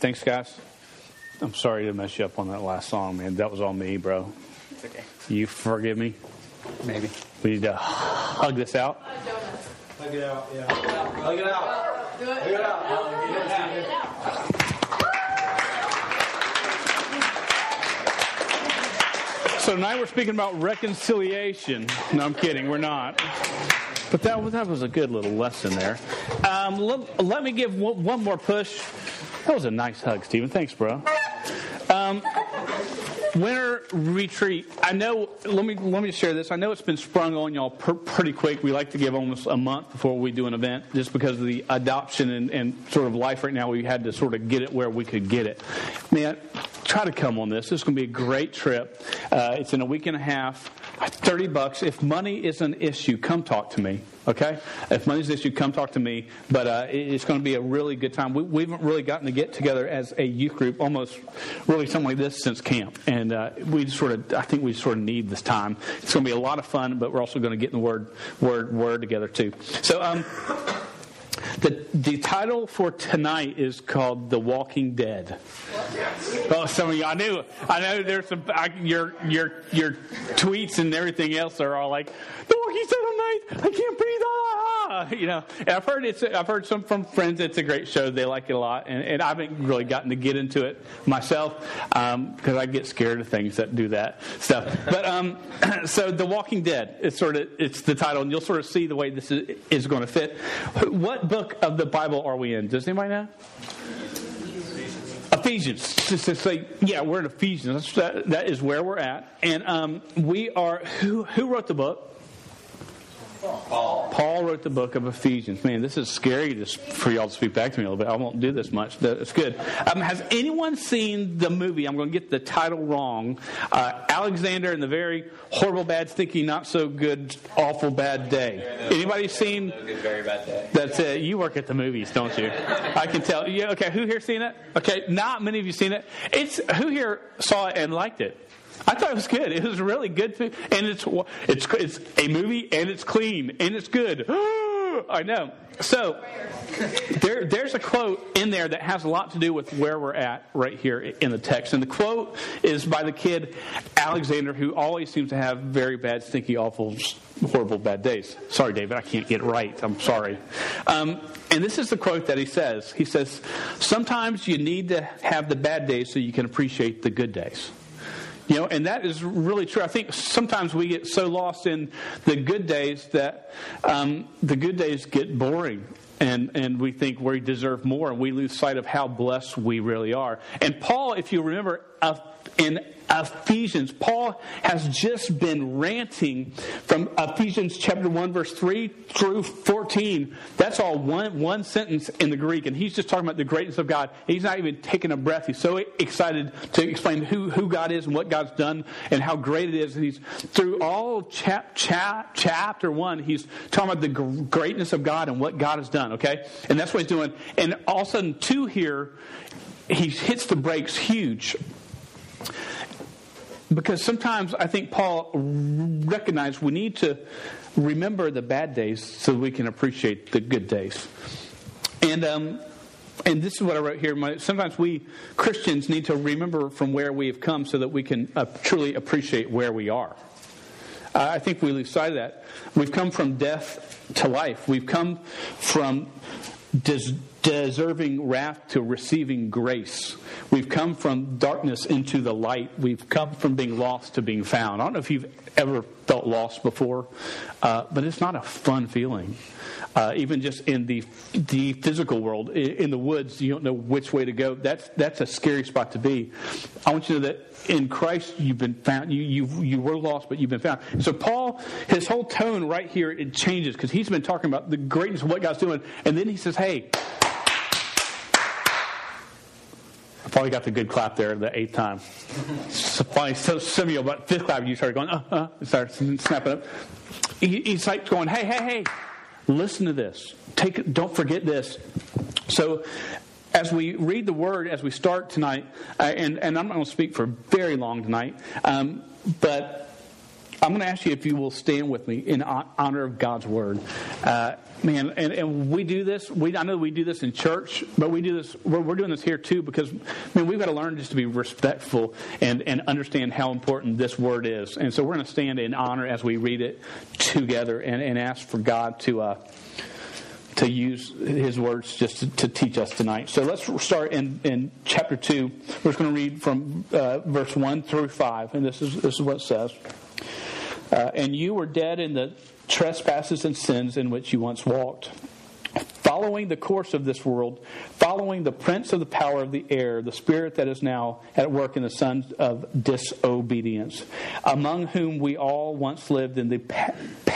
Thanks, guys. I'm sorry to mess you up on that last song, man. That was all me, bro. It's okay. You forgive me? Maybe. We need to hug this out. Hug it out, yeah. Hug it out. Hug it out. So tonight we're speaking about reconciliation. No, I'm kidding. We're not. But that, that was a good little lesson there. Um, let, let me give one, one more push. That was a nice hug, Stephen. Thanks, bro. Um, winter retreat. I know. Let me let me share this. I know it's been sprung on y'all per, pretty quick. We like to give almost a month before we do an event, just because of the adoption and, and sort of life right now. We had to sort of get it where we could get it. Man, try to come on this. This is going to be a great trip. Uh, it's in a week and a half. 30 bucks. If money is an issue, come talk to me. Okay? If money's an issue, come talk to me. But uh, it's going to be a really good time. We, we, haven't really gotten to get together as a youth group, almost really something like this since camp. And uh, we sort of, I think we sort of need this time. It's going to be a lot of fun, but we're also going to get in the word, word, word together too. So, um, the, the title for tonight is called The Walking Dead. Oh, some of you, I knew, I know there's some, I, your, your, your tweets and everything else are all like, The Walking Dead all night, I can't breathe, ah, you know. And I've heard it's, I've heard some from friends, it's a great show, they like it a lot, and, and I haven't really gotten to get into it myself, because um, I get scared of things that do that stuff. But, um, so The Walking Dead, it's sort of, it's the title, and you'll sort of see the way this is, is going to fit. What book of the Bible are we in? Does anybody know? Ephesians. Just to say, yeah, we're in Ephesians. That, that is where we're at, and um, we are. Who who wrote the book? Paul. Paul wrote the book of Ephesians. Man, this is scary to, for y'all to speak back to me a little bit. I won't do this much. It's good. Um, has anyone seen the movie? I'm going to get the title wrong. Uh, Alexander and the very horrible, bad, stinky, not so good, awful, bad day. Anybody seen? Very bad day. That's it. You work at the movies, don't you? I can tell. Yeah. Okay. Who here seen it? Okay. Not many of you seen it. It's who here saw it and liked it. I thought it was good. It was really good food, and it's it's it's a movie, and it's clean, and it's good. I know. So there, there's a quote in there that has a lot to do with where we're at right here in the text, and the quote is by the kid Alexander, who always seems to have very bad, stinky, awful, horrible, bad days. Sorry, David, I can't get right. I'm sorry. Um, and this is the quote that he says. He says, "Sometimes you need to have the bad days so you can appreciate the good days." You know, and that is really true. I think sometimes we get so lost in the good days that um, the good days get boring. And, and we think we deserve more, and we lose sight of how blessed we really are. And Paul, if you remember, uh, in Ephesians. Paul has just been ranting from Ephesians chapter 1, verse 3 through 14. That's all one, one sentence in the Greek, and he's just talking about the greatness of God. He's not even taking a breath. He's so excited to explain who, who God is and what God's done and how great it is. And he's through all chap, chap, chapter 1, he's talking about the greatness of God and what God has done, okay? And that's what he's doing. And all of a sudden, 2 here, he hits the brakes huge because sometimes I think Paul recognized we need to remember the bad days so we can appreciate the good days. And um, and this is what I wrote here. Sometimes we Christians need to remember from where we have come so that we can uh, truly appreciate where we are. Uh, I think we lose sight of that. We've come from death to life. We've come from des- deserving wrath to receiving grace. We've come from darkness into the light. We've come from being lost to being found. I don't know if you've ever felt lost before, uh, but it's not a fun feeling. Uh, even just in the the physical world, in the woods, you don't know which way to go. That's that's a scary spot to be. I want you to know that in Christ you've been found. You you you were lost, but you've been found. So Paul, his whole tone right here it changes because he's been talking about the greatness of what God's doing, and then he says, "Hey." I probably got the good clap there the eighth time. so finally, so some of about fifth clap, you started going, uh, uh, start snapping up. He, he's like going, hey, hey, hey, listen to this. Take, don't forget this. So, as we read the word, as we start tonight, uh, and, and I'm not going to speak for very long tonight, um, but I'm going to ask you if you will stand with me in honor of God's word. Uh, man, and, and we do this. We, I know we do this in church, but we do this. We're, we're doing this here too because, man, we've got to learn just to be respectful and, and understand how important this word is. And so we're going to stand in honor as we read it together and, and ask for God to. Uh, to use his words just to, to, teach us tonight. So let's start in, in chapter 2. We're just going to read from uh, verse 1 through 5, and this is, this is what it says. Uh, and you were dead in the trespasses and sins in which you once walked following the course of this world, following the prince of the power of the air, the spirit that is now at work in the sons of disobedience, among whom we all once lived in the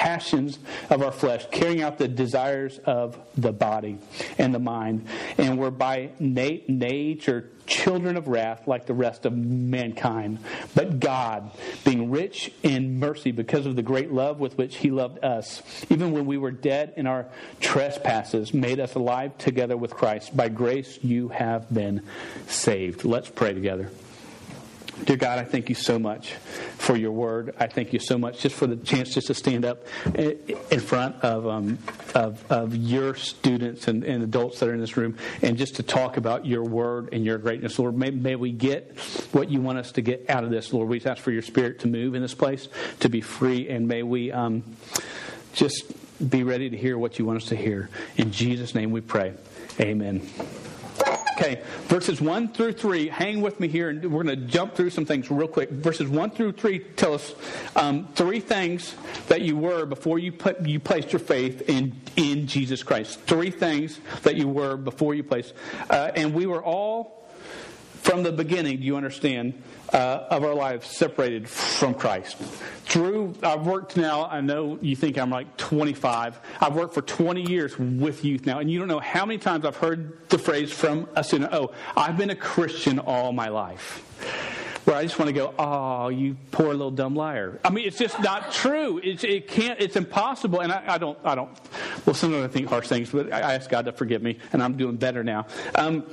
passions of our flesh, carrying out the desires of the body and the mind, and were by nature children of wrath like the rest of mankind. But God, being rich in mercy because of the great love with which He loved us, even when we were dead in our trespasses, made us alive together with Christ. By grace you have been saved. Let's pray together. Dear God, I thank you so much for your word. I thank you so much just for the chance just to stand up in front of um, of, of, your students and, and, adults that are in this room and just to talk about your word and your greatness, Lord. May, may we get what you want us to get out of this, Lord. We ask for your spirit to move in this place, to be free, and may we um, just be ready to hear what you want us to hear. In Jesus' name we pray. Amen. Okay, verses 1 through 3, hang with me here, and we're going to jump through some things real quick. Verses 1 through 3 tell us um, three things that you were before you, put, you placed your faith in, in Jesus Christ. Three things that you were before you placed. Uh, and we were all, from the beginning, do you understand, uh, of our lives separated from Christ. Through, I've worked now, I know you think I'm like 25. I've worked for 20 years with youth now, and you don't know how many times I've heard the phrase from a student, oh, I've been a Christian all my life where I just want to go, oh, you poor little dumb liar. I mean, it's just not true. It's, it can't, it's impossible. And I, I don't, I don't, well, sometimes I think harsh things, but I ask God to forgive me, and I'm doing better now. Um,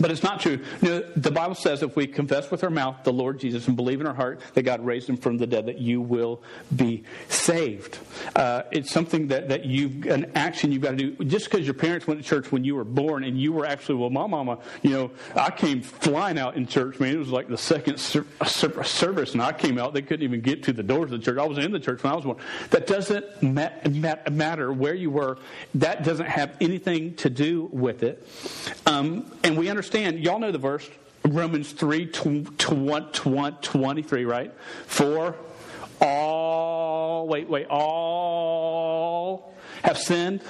but it's not true. You know, the Bible says if we confess with our mouth the Lord Jesus and believe in our heart that God raised him from the dead, that you will be saved. Uh, it's something that, that you an action you've got to do. Just because your parents went to church when you were born and you were actually, well, my mama, you know, I came flying out in church, man. It was like the second ser- ser- service, and I came out. They couldn't even get to the doors of the church. I was in the church when I was born. That doesn't ma- ma- matter where you were. That doesn't have anything to do with it. Um, and we understand understand, y'all know the verse, Romans 3 23, right? For all, wait, wait, all have sinned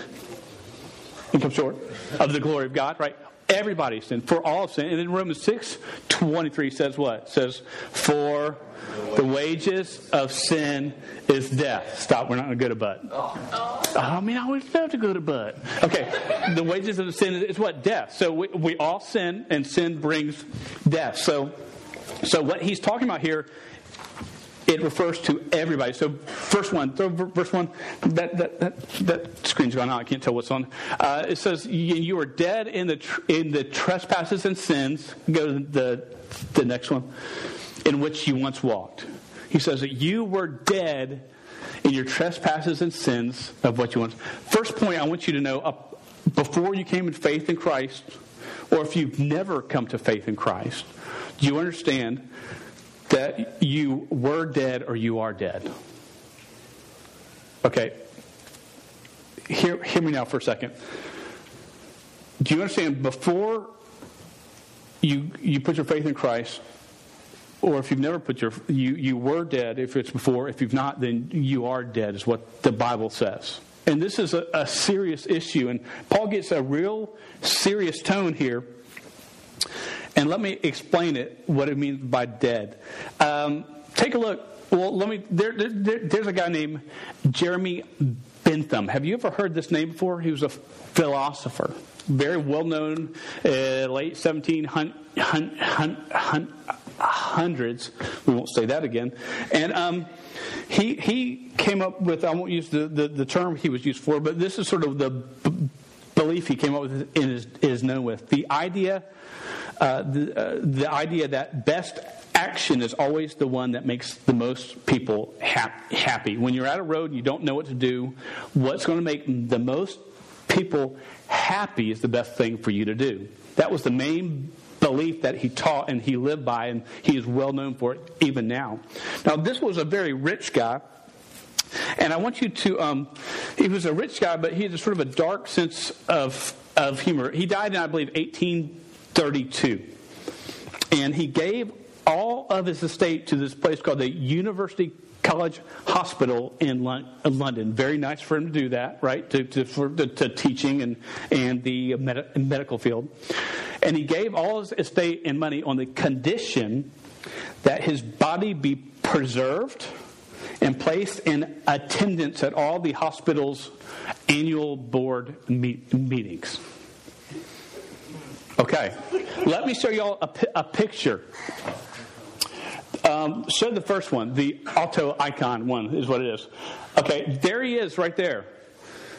and come short of the glory of God, right? Everybody sinned, for all sinned. And then Romans 6 23 says what? It says, For the wages of sin is death. Stop, we're not going to go to butt. Oh, I mean, I always love to go to butt. Okay, the wages of sin is what? Death. So we, we all sin, and sin brings death. So, so what he's talking about here it refers to everybody. So, first one, verse one, that, that, that, that screen's gone out. I can't tell what's on. Uh, it says, You are dead in the, in the trespasses and sins. Go to the, the next one in which you once walked. He says that you were dead in your trespasses and sins of what you once. First point I want you to know before you came in faith in Christ, or if you've never come to faith in Christ, do you understand that you were dead or you are dead? Okay. Hear, hear me now for a second. Do you understand before you you put your faith in Christ, or if you've never put your you you were dead if it's before if you've not then you are dead is what the bible says and this is a, a serious issue and paul gets a real serious tone here and let me explain it what it means by dead um, take a look well let me there, there, there's a guy named jeremy bentham have you ever heard this name before he was a philosopher very well known uh, late 1700 hundreds. We won't say that again. And um, he he came up with I won't use the, the, the, term he was used for, but this is sort of the belief he came up with is, is known with the idea, uh, the, uh, the idea that best action is always the one that makes the most people ha- happy. When you're at a road and you don't know what to do, what's going to make the most people happy is the best thing for you to do. That was the main belief that he taught and he lived by, and he is well known for it even now. Now, this was a very rich guy. And I want you to, um, he was a rich guy, but he had a sort of a dark sense of, of humor. He died in, I believe, 1832. And he gave all of his estate to this place called the University College Hospital in London. Very nice for him to do that, right? To, to, for, to, to teaching and, and the med- medical field. And he gave all his estate and money on the condition that his body be preserved and placed in attendance at all the hospital's annual board meet- meetings. Okay, let me show you all a, a picture. Um, show the first one, the auto icon one is what it is. Okay, there he is right there.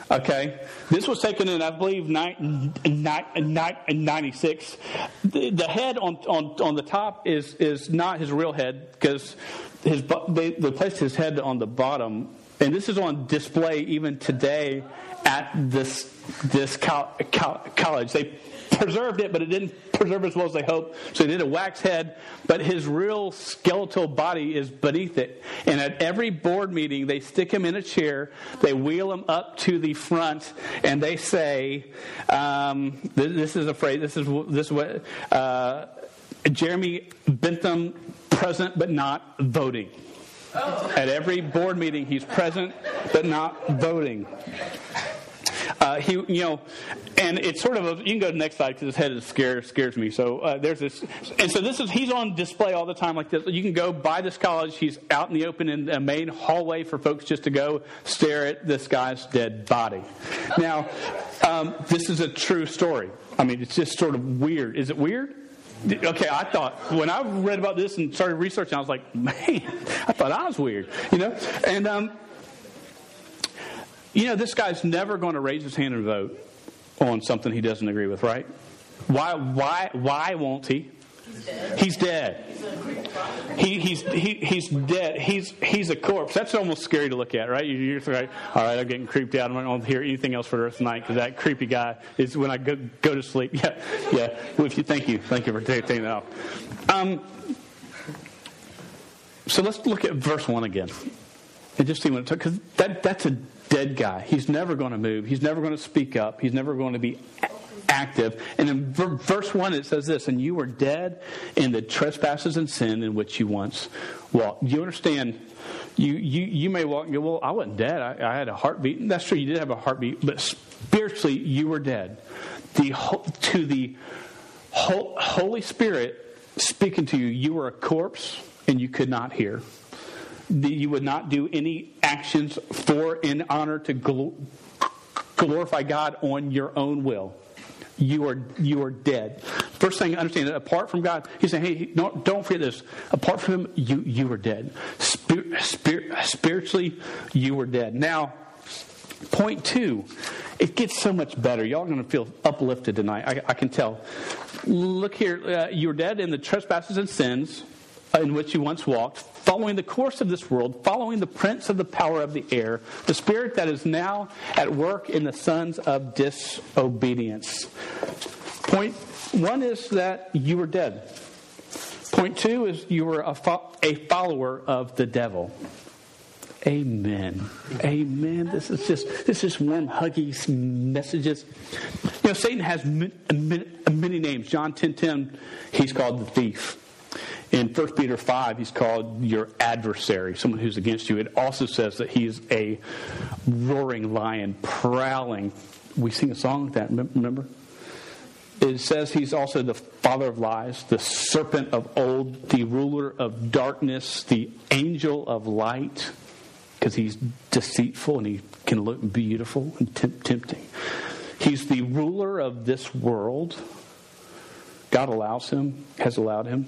Okay, this was taken in, I believe, 96. The, the head on, on, on the top is, is not his real head because his, they, they placed his head on the bottom. And this is on display even today at this, this college. They preserved it, but it didn't preserve as well as they hoped. So they did a wax head, but his real skeletal body is beneath it. And at every board meeting, they stick him in a chair, they wheel him up to the front, and they say, um, this is a phrase, this is, this is what, uh, Jeremy Bentham, present but not voting. At every board meeting, he's present but not voting. Uh, he, you know, and it's sort of a, you can go to the next slide because his head is scares scares me. So uh, there's this, and so this is he's on display all the time like this. You can go by this college. He's out in the open in a main hallway for folks just to go stare at this guy's dead body. Now, um, this is a true story. I mean, it's just sort of weird. Is it weird? Okay, I thought when I read about this and started researching, I was like, man, I thought I was weird, you know. And um, you know, this guy's never going to raise his hand and vote on something he doesn't agree with, right? Why, why, why won't he? He's dead. He, he's, he, he's dead. He's, he's a corpse. That's almost scary to look at, right? You're like, all right, I'm getting creeped out. I'm not going to hear anything else for the rest of the night because that creepy guy is when I go, go to sleep. Yeah, yeah. Well, you, thank you. Thank you for taking that off. Um, so let's look at verse 1 again and just see what it took. Because that, that's a dead guy. He's never going to move. He's never going to speak up. He's never going to be active. And in verse 1, it says this And you were dead in the trespasses and sin in which you once walked. You understand? You, you, you may walk and go, Well, I wasn't dead. I, I had a heartbeat. That's true, you did have a heartbeat, but spiritually, you were dead. The, to the Holy Spirit speaking to you, you were a corpse and you could not hear you would not do any actions for in honor to glorify God on your own will. You are you are dead. First thing, understand that apart from God, He's saying, "Hey, don't, don't forget this. Apart from Him, you you are dead. Spir- spir- spiritually, you are dead." Now, point two, it gets so much better. Y'all are going to feel uplifted tonight. I, I can tell. Look here, uh, you are dead in the trespasses and sins in which you once walked, following the course of this world, following the prince of the power of the air, the spirit that is now at work in the sons of disobedience. Point one is that you were dead. Point two is you were a, fo- a follower of the devil. Amen. Amen. This is just this is warm, huggy messages. You know, Satan has many, many names. John 10, 10, he's called the thief. In 1 Peter 5, he's called your adversary, someone who's against you. It also says that he's a roaring lion, prowling. We sing a song like that, remember? It says he's also the father of lies, the serpent of old, the ruler of darkness, the angel of light, because he's deceitful and he can look beautiful and tempting. He's the ruler of this world. God allows him, has allowed him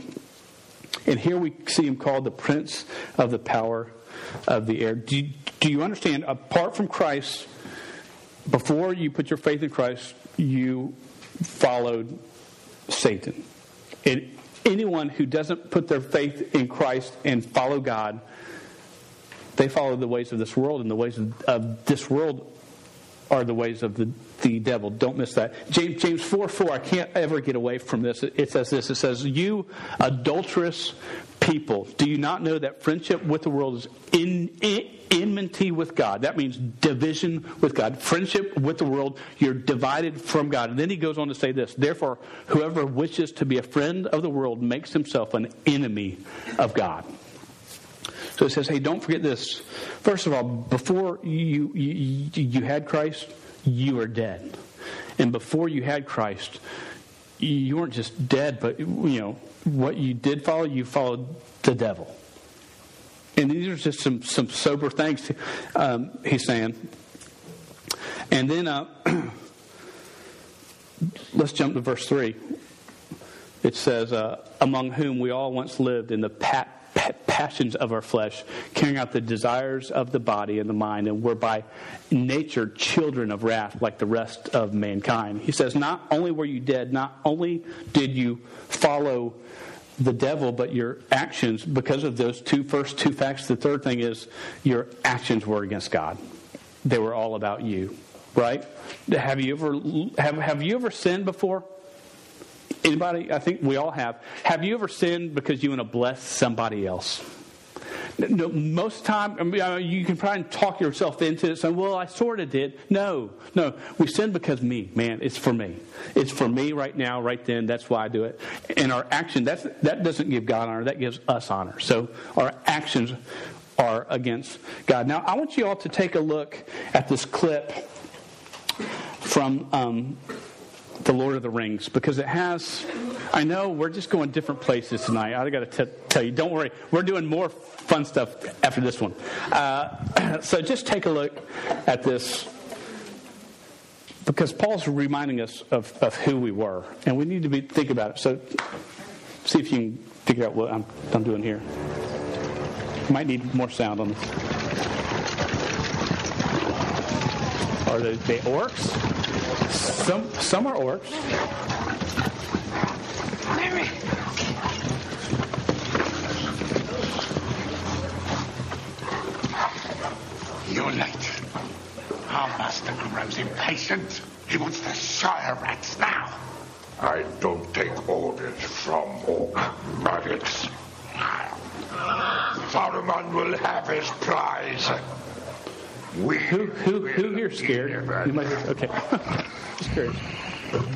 and here we see him called the prince of the power of the air. Do you, do you understand? Apart from Christ, before you put your faith in Christ, you followed Satan. And anyone who doesn't put their faith in Christ and follow God, they follow the ways of this world, and the ways of, of this world are the ways of the, the devil. Don't miss that. James, James 4 4, I can't ever get away from this. It, says this It says, You adulterous people, do you not know that friendship with the world is in, in, enmity with God? That means division with God. Friendship with the world, you're divided from God. And then he goes on to say this Therefore, whoever wishes to be a friend of the world makes himself an enemy of God. So it says, hey, don't forget this. First of all, before you, you, you had Christ, you are dead. And before you had Christ, you weren't just dead, but, you know, what you did follow, you followed the devil. And these are just some, some sober things um, he's saying. And then uh, let's jump to verse 3. It says, uh, Among whom we all once lived in the pat passions of our flesh, carrying out the desires of the body and the mind, and were by nature children of wrath like the rest of mankind. He says, Not only were you dead, not only did you follow the devil, but your actions, because of those two first two facts, the third thing is your actions were against God. They were all about you, right? Have you ever have, have you ever sinned before? Anybody? I think we all have. Have you ever sinned because you want to bless somebody else? No, most time, I mean, you can try and talk yourself into it, saying, "Well, I sort of did." No, no, we sin because me, man. It's for me. It's for me right now, right then. That's why I do it. And our action that's, that doesn't give God honor. That gives us honor. So our actions are against God. Now, I want you all to take a look at this clip from um, the Lord of the Rings because it has. I know we're just going different places tonight. I got to tell you, don't worry. We're doing more fun stuff after this one. Uh, so just take a look at this because Paul's reminding us of, of who we were, and we need to be think about it. So see if you can figure out what I'm, I'm doing here. Might need more sound on this. Are they, they orcs? Some some are orcs. Mary. You're late. Our master grows impatient. He wants the Shire rats now. I don't take orders from orc maggots. Saruman will have his prize. We who who who here scared? You might okay. Just curious.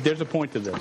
There's a point to this.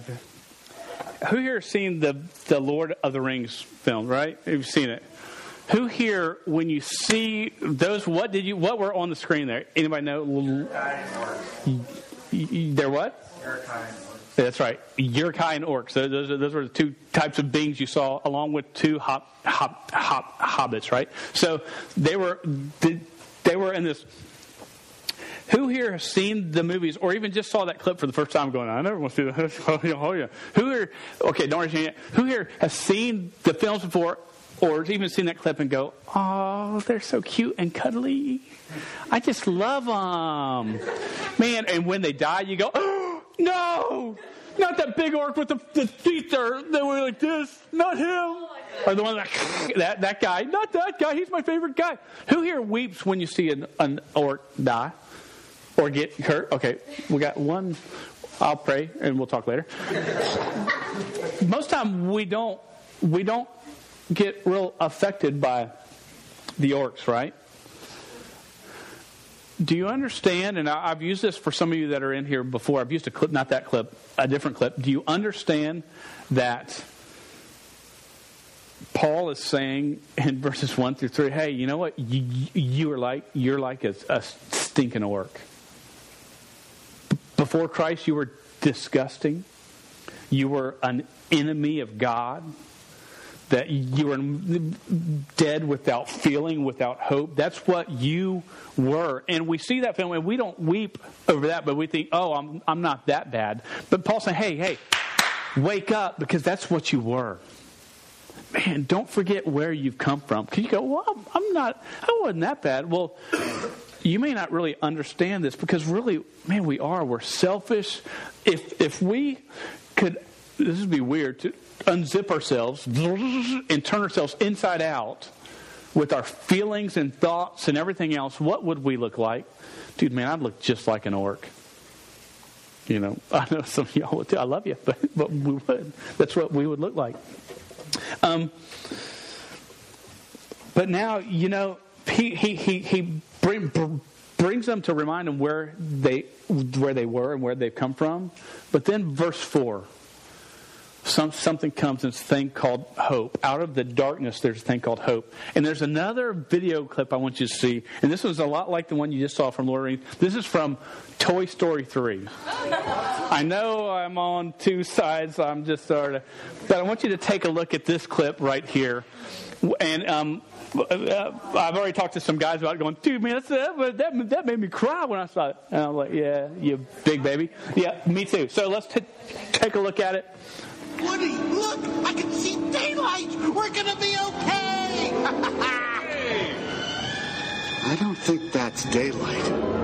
5. Who here has seen the, the Lord of the Rings film, right? You've seen it. Who here, when you see those, what did you, what were on the screen there? Anybody know? They're what? That's right. Uruk-hai and orcs. Those, those, those, were the two types of beings you saw, along with two hop, hop, hop, hobbits, right? So they were, they were in this who here has seen the movies, or even just saw that clip for the first time? Going, I never want to see that. oh, yeah, oh. Who here? Okay, don't raise your. Who here has seen the films before, or has even seen that clip and go, "Oh, they're so cute and cuddly. I just love them, man." And when they die, you go, "Oh no, not that big orc with the, the feet there They were like this. Not him." Or the one that, that that guy, not that guy. He's my favorite guy. Who here weeps when you see an, an orc die? Or get hurt. Okay, we got one. I'll pray and we'll talk later. Most time we don't we don't get real affected by the orcs, right? Do you understand? And I've used this for some of you that are in here before. I've used a clip, not that clip, a different clip. Do you understand that Paul is saying in verses one through three? Hey, you know what? You, you are like you're like a, a stinking orc. Before Christ, you were disgusting. You were an enemy of God. That you were dead without feeling, without hope. That's what you were. And we see that and we don't weep over that, but we think, oh, I'm, I'm not that bad. But Paul saying, hey, hey, wake up because that's what you were. Man, don't forget where you've come from. Because you go, well, I'm- I'm not, I wasn't that bad. Well, you may not really understand this because really, man, we are. We're selfish. If if we could, this would be weird to unzip ourselves and turn ourselves inside out with our feelings and thoughts and everything else. What would we look like, dude? Man, I'd look just like an orc. You know, I know some of y'all would too. I love you, but but we would. That's what we would look like. Um, but now, you know, he he he, he bring, br- brings them to remind them where they where they were and where they've come from. But then verse four, some, something comes this thing called hope. Out of the darkness, there's a thing called hope. And there's another video clip I want you to see. And this was a lot like the one you just saw from Lord. This is from Toy Story 3. I know I'm on two sides. I'm just sort of, but I want you to take a look at this clip right here. And um, uh, I've already talked to some guys about going, dude, man, that, that, that made me cry when I saw it. And I'm like, yeah, you big baby. Yeah, me too. So let's t- take a look at it. Woody, look! I can see daylight! We're gonna be okay! I don't think that's daylight.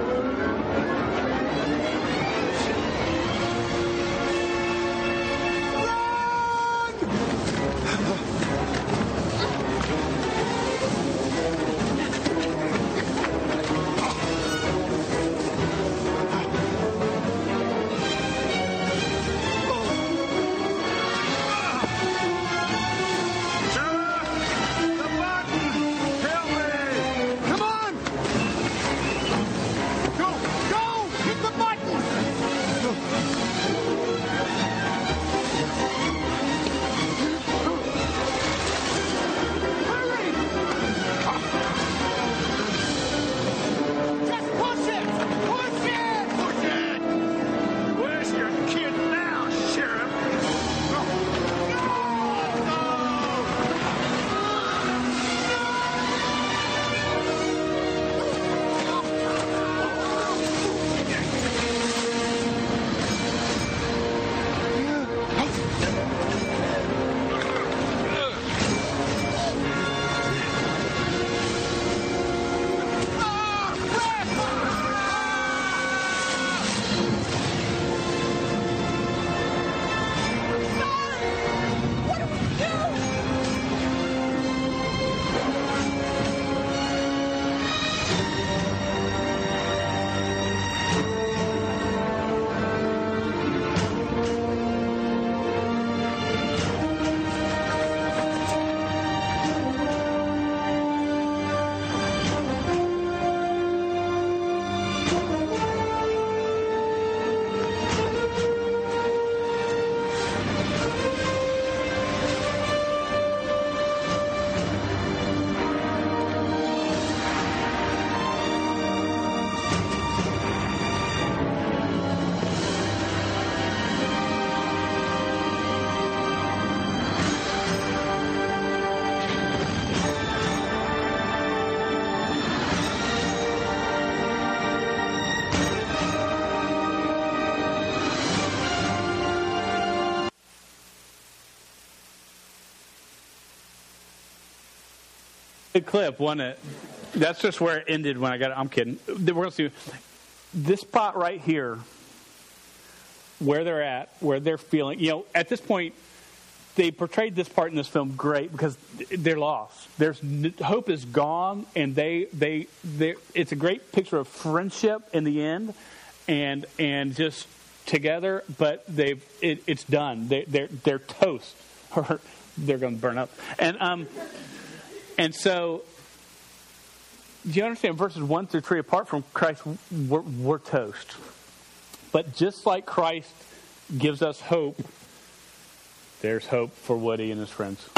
Good clip, wasn't it? That's just where it ended when I got it. I'm kidding. We're going to see this spot right here, where they're at, where they're feeling. You know, at this point, they portrayed this part in this film great because they're lost. There's hope is gone, and they they they. It's a great picture of friendship in the end, and and just together. But they've it, it's done. They, they're they're toast, they're going to burn up. And um, and so do you understand verses 1 through 3 apart from christ we're, we're, toast. But just like christ gives us hope there's hope for woody and his friends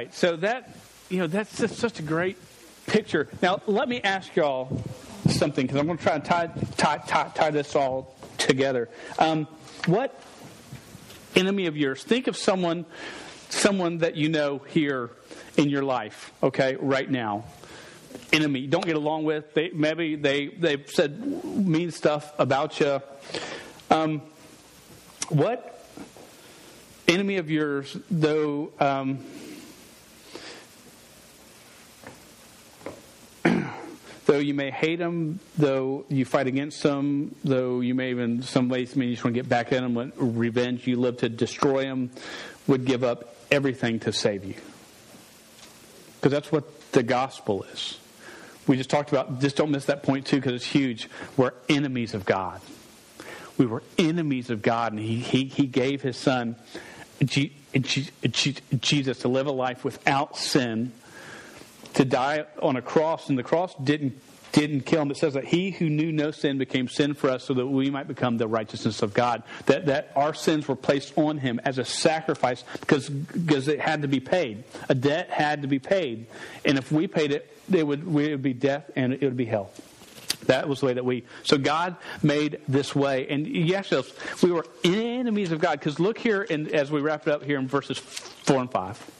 right. So that, you know, that's just such a great picture. Now, let me ask y'all something because I'm going to try and tie, tie, tie, tie this all together. Um, what enemy of yours? Think of someone, someone that you know here in your life. Okay, right now, enemy. Don't get along with. They, maybe they they've said mean stuff about you. Um, what enemy of yours, though? Um, though you may hate them, though you fight against them, though you may even some ways mean you just want to get back at them, revenge, you live to destroy them, would give up everything to save you. Because that's what the gospel is. We just talked about, just don't miss that point too, because it's huge. We're enemies of God. We were enemies of God, and He, he, he gave His Son, Jesus, to live a life without sin to die on a cross, and the cross didn't didn't kill him. It says that he who knew no sin became sin for us so that we might become the righteousness of God. That, that our sins were placed on him as a sacrifice because, because it had to be paid. A debt had to be paid. And if we paid it, it would, it would be death and it would be hell. That was the way that we. So God made this way. And yes, we were enemies of God. Because look here, in, as we wrap it up here in verses 4 and 5.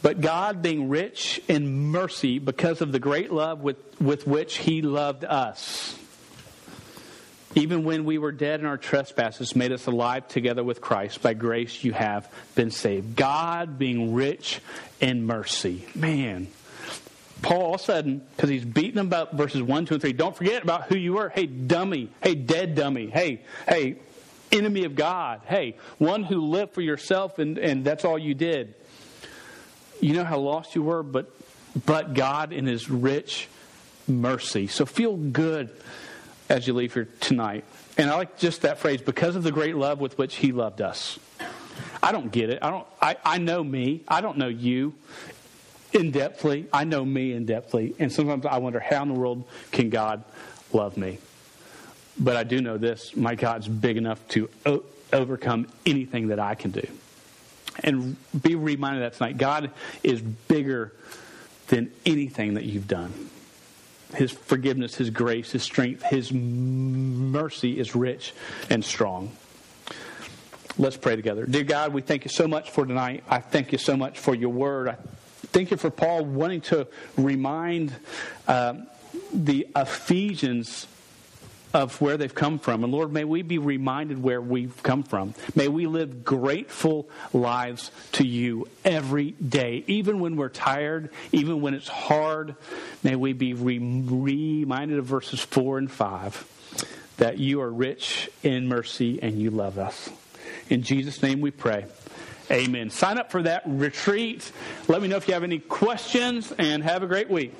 But God, being rich in mercy because of the great love with, with which He loved us, even when we were dead in our trespasses, made us alive together with Christ. By grace you have been saved. God being rich in mercy. Man. Paul all of a sudden, because he's beating them about verses 1, 2, and 3, don't forget about who you were. Hey, dummy. Hey, dead dummy. Hey, hey, enemy of God. Hey, one who lived for yourself and, and that's all you did. You know how lost you were, but but God in his rich mercy. So feel good as you leave here tonight. And I like just that phrase, because of the great love with which he loved us. I don't get it. I don't I, I know me. I don't know you in depthly. I know me in depthly. And sometimes I wonder how in the world can God love me? But I do know this my God's big enough to o- overcome anything that I can do and be reminded that tonight. God is bigger than anything that you've done. His forgiveness, His grace, His strength, His mercy is rich and strong. Let's pray together. Dear God, we thank you so much for tonight. I thank you so much for your word. I thank you for Paul wanting to remind uh, the Ephesians of where they've come from. And Lord, may we be reminded where we've come from. May we live grateful lives to you every day, even when we're tired, even when it's hard. May we be re- reminded of verses 4 and 5 that you are rich in mercy and you love us. In Jesus' name we pray. Amen. Sign up for that retreat. Let me know if you have any questions and have a great week.